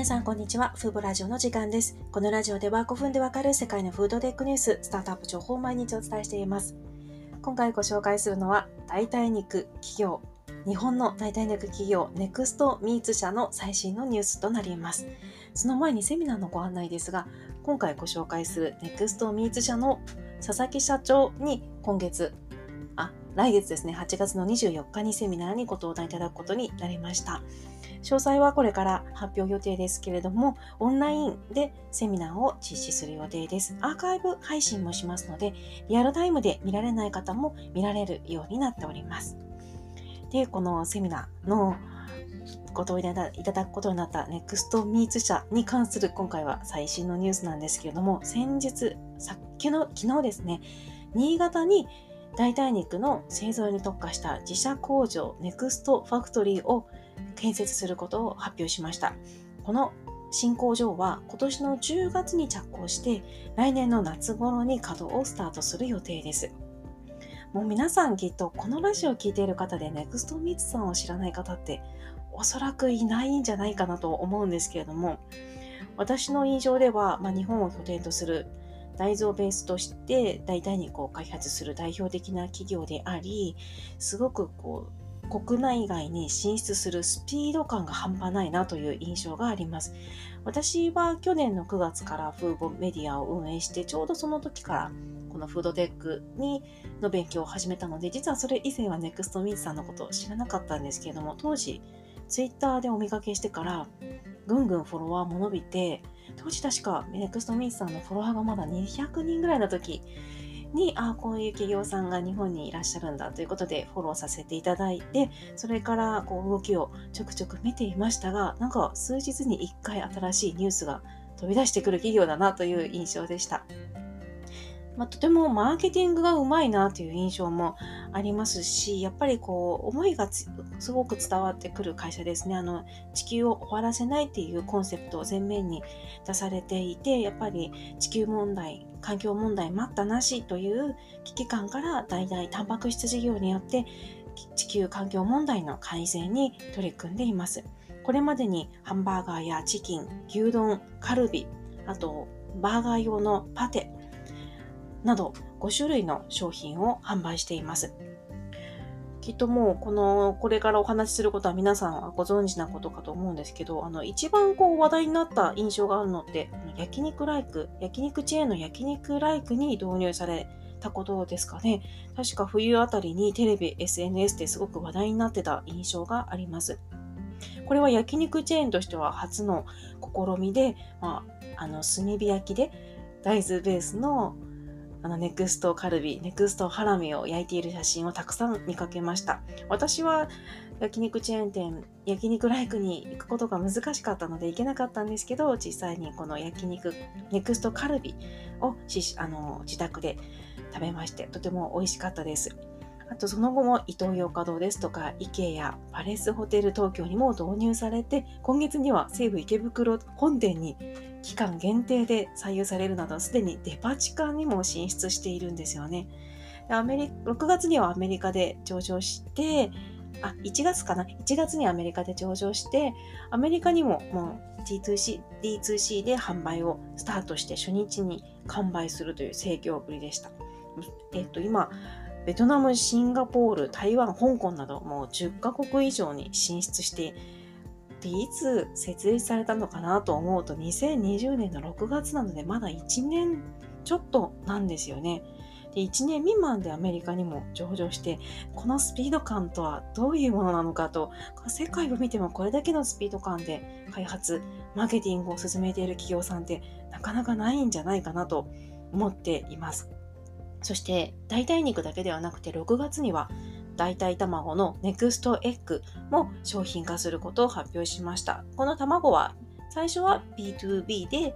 皆さんこんにちは。フーボラジオの時間です。このラジオでは5分でわかる世界のフードテックニュース、スタートアップ情報を毎日お伝えしています。今回ご紹介するのは、代替肉企業、日本の代替肉企業ネクストミーツ社の最新のニュースとなります。その前にセミナーのご案内ですが、今回ご紹介するネクストミーツ社の佐々木社長に今月あ、来月ですね、8月の24日にセミナーにご登壇いただくことになりました。詳細はこれから発表予定ですけれども、オンラインでセミナーを実施する予定です。アーカイブ配信もしますので、リアルタイムで見られない方も見られるようになっております。で、このセミナーのご登園いただくことになった NEXT ミーツ社に関する今回は最新のニュースなんですけれども、先日、さっきの昨日ですね、新潟に代替肉の製造に特化した自社工場 NEXT ファクトリーを建設することを発表しました。この新工場は今年の10月に着工して来年の夏頃に稼働をスタートする予定です。もう皆さんきっとこのラジオを聴いている方で NEXT ミツさんを知らない方っておそらくいないんじゃないかなと思うんですけれども私の印象では、まあ、日本を拠点とする大豆をベースとして代替肉を開発する代表的な企業であり、すごくこう、国内外に進出するスピード感が半端ないなという印象があります。私は去年の9月からフーボメディアを運営して、ちょうどその時からこのフードテックにの勉強を始めたので、実はそれ以前はネクストミーツさんのことを知らなかったんですけれども、当時ツイッターでお見かけしてから、ぐんぐんフォロワーも伸びて、当時確かネクストミーツさんのフォロワーがまだ200人ぐらいの時に、あ、こういう企業さんが日本にいらっしゃるんだということでフォローさせていただいて、それからこう動きをちょくちょく見ていましたが、なんか数日に1回新しいニュースが飛び出してくる企業だなという印象でした。まあ、とてもマーケティングがうまいなという印象もありますし、やっぱりこう、思いがすごく伝わってくる会社ですね。あの、地球を終わらせないっていうコンセプトを前面に出されていて、やっぱり地球問題、環境問題待ったなしという危機感から代々タンパク質事業によって地球環境問題の改善に取り組んでいます。これまでにハンバーガーやチキン、牛丼、カルビ、あとバーガー用のパテ、など5種類の商品を販売しています。きっともうこの、これからお話しすることは皆さんはご存知なことかと思うんですけど、あの、一番こう話題になった印象があるのって、焼肉ライク、焼肉チェーンの焼肉ライクに導入されたことですかね。確か冬あたりにテレビ、SNS ですごく話題になってた印象があります。これは焼肉チェーンとしては初の試みで、まあ、あの、炭火焼きで大豆ベースのあの、ネクストカルビ、ネクストハラミを焼いている写真をたくさん見かけました。私は焼肉チェーン店、焼肉ライクに行くことが難しかったので行けなかったんですけど、実際にこの焼肉、ネクストカルビをあの自宅で食べまして、とても美味しかったです。あとその後もイトーヨーカドーですとか、イケやパレスホテル東京にも導入されて、今月には西武池袋本店に期間限定で採用されるなど、すでにデパ地下にも進出しているんですよね。アメリ6月にはアメリカで上場して、あ、1月かな ?1 月にアメリカで上場して、アメリカにももう D2C、D2C で販売をスタートして初日に完売するという盛況ぶりでした。えっと、今、ベトナム、シンガポール、台湾、香港などもう10カ国以上に進出してでいつ設立されたのかなと思うと2020年の6月なのでまだ1年ちょっとなんですよね。で1年未満でアメリカにも上場してこのスピード感とはどういうものなのかと世界を見てもこれだけのスピード感で開発マーケティングを進めている企業さんってなかなかないんじゃないかなと思っています。そして代替肉だけではなくて6月には代替卵のネクストエッグも商品化することを発表しました。この卵は最初は B2B で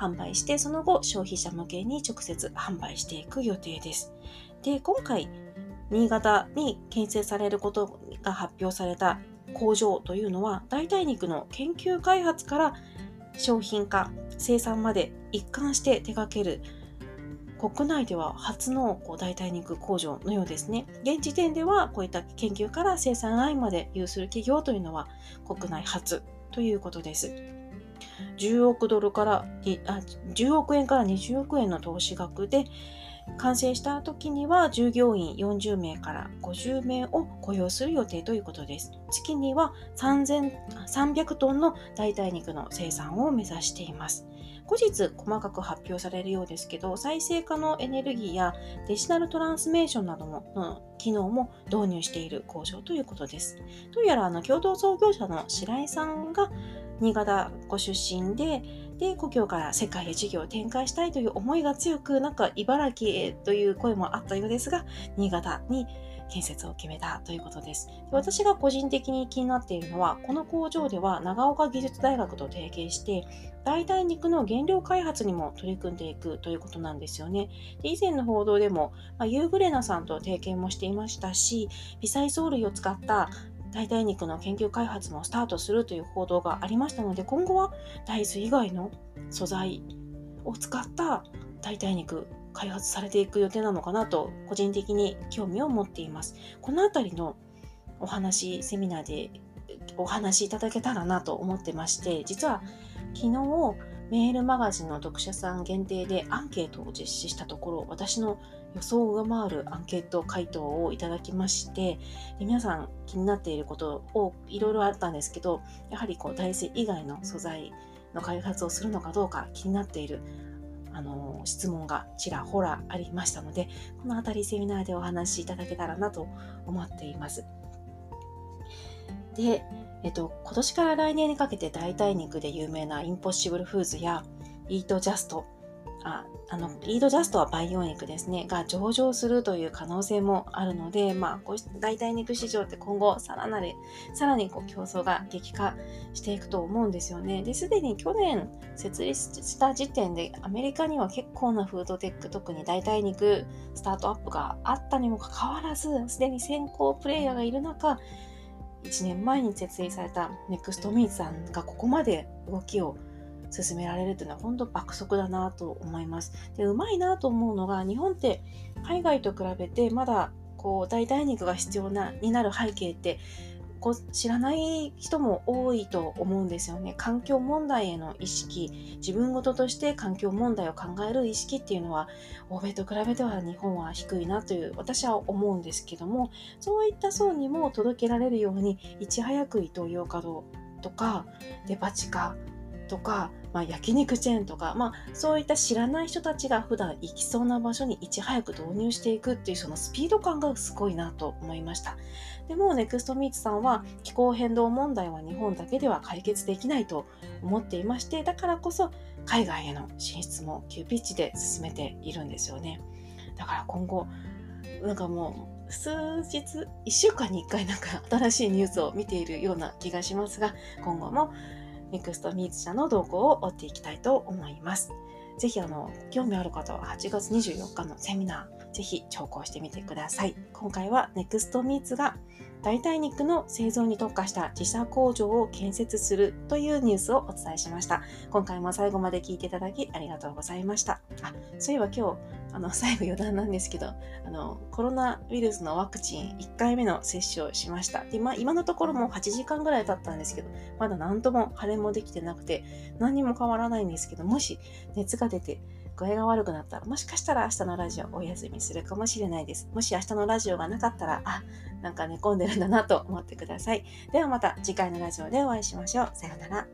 販売して、その後消費者向けに直接販売していく予定です。で、今回、新潟に建設されることが発表された工場というのは、代替肉の研究開発から商品化、生産まで一貫して手掛ける国内では初のこう代替肉工場のようですね。現時点ではこういった研究から生産ラインまで有する企業というのは国内初ということです。10億ドルからあ10億円から20億円の投資額で完成した時には従業員40名から50名を雇用する予定ということです。月には300トンの代替肉の生産を目指しています。後日細かく発表されるようですけど、再生可能エネルギーやデジタルトランスメーションなどの機能も導入している工場ということです。どうやらあの共同創業者の白井さんが新潟ご出身で、で、故郷から世界へ事業を展開したいという思いが強く、なんか茨城へという声もあったようですが、新潟に建設を決めたということです。で私が個人的に気になっているのは、この工場では長岡技術大学と提携して、代替肉の原料開発にも取り組んでいくということなんですよね。で以前の報道でも、まあ、ユーグレナさんと提携もしていましたし、微細藻類を使った代替肉の研究開発もスタートするという報道がありましたので今後は大豆以外の素材を使った代替肉開発されていく予定なのかなと個人的に興味を持っています。この辺りのお話セミナーでお話しいただけたらなと思ってまして実は昨日メールマガジンの読者さん限定でアンケートを実施したところ私の予想を上回るアンケート回答をいただきまして皆さん気になっていることをいろいろあったんですけどやはりこう大豆以外の素材の開発をするのかどうか気になっているあの質問がちらほらありましたのでこの辺りセミナーでお話しいただけたらなと思っています。で、えっと、今年から来年にかけて代替肉で有名なインポッシブルフーズやイートジャストああのリードジャストは培養肉ですねが上場するという可能性もあるので、まあ、こうした代替肉市場って今後さらなるさらにこう競争が激化していくと思うんですよね。ですでに去年設立した時点でアメリカには結構なフードテック特に代替肉スタートアップがあったにもかかわらずすでに先行プレイヤーがいる中1年前に設立されたネクストミーさんがここまで動きを進められるというのは本当爆速だなと思います。で、うまいなと思うのが、日本って海外と比べてまだこう代替肉が必要なになる背景ってこう知らない人も多いと思うんですよね。環境問題への意識、自分事として環境問題を考える意識っていうのは、欧米と比べては日本は低いなという私は思うんですけども、そういった層にも届けられるように、いち早くイトーヨーカドーとかデパ地下とか、まあ、焼肉チェーンとか、まあ、そういった知らない人たちが普段行きそうな場所にいち早く導入していくっていうそのスピード感がすごいなと思いました。でもネクストミーツさんは気候変動問題は日本だけでは解決できないと思っていましてだからこそ海外への進出も急ピッチで進めているんですよね。だから今後なんかもう数日1週間に1回なんか新しいニュースを見ているような気がしますが今後もネクストミーツ社の動向を追っていきたいと思います。ぜひあの興味ある方は8月24日のセミナーぜひ聴講してみてください。今回はネクストミーツが代替肉の製造に特化した自社工場を建設するというニュースをお伝えしました。今回も最後まで聞いていただきありがとうございました。あ、そういえば今日、あの、最後余談なんですけど、あの、コロナウイルスのワクチン1回目の接種をしました。で、まあ、今のところも8時間ぐらい経ったんですけど、まだ何とも腫れもできてなくて、何にも変わらないんですけど、もし熱が出て、具合が悪くなったら、もしかしたら明日のラジオお休みするかもしれないです。もし明日のラジオがなかったら、あ、なんか寝込んでるんだなと思ってください。ではまた次回のラジオでお会いしましょう。さようなら。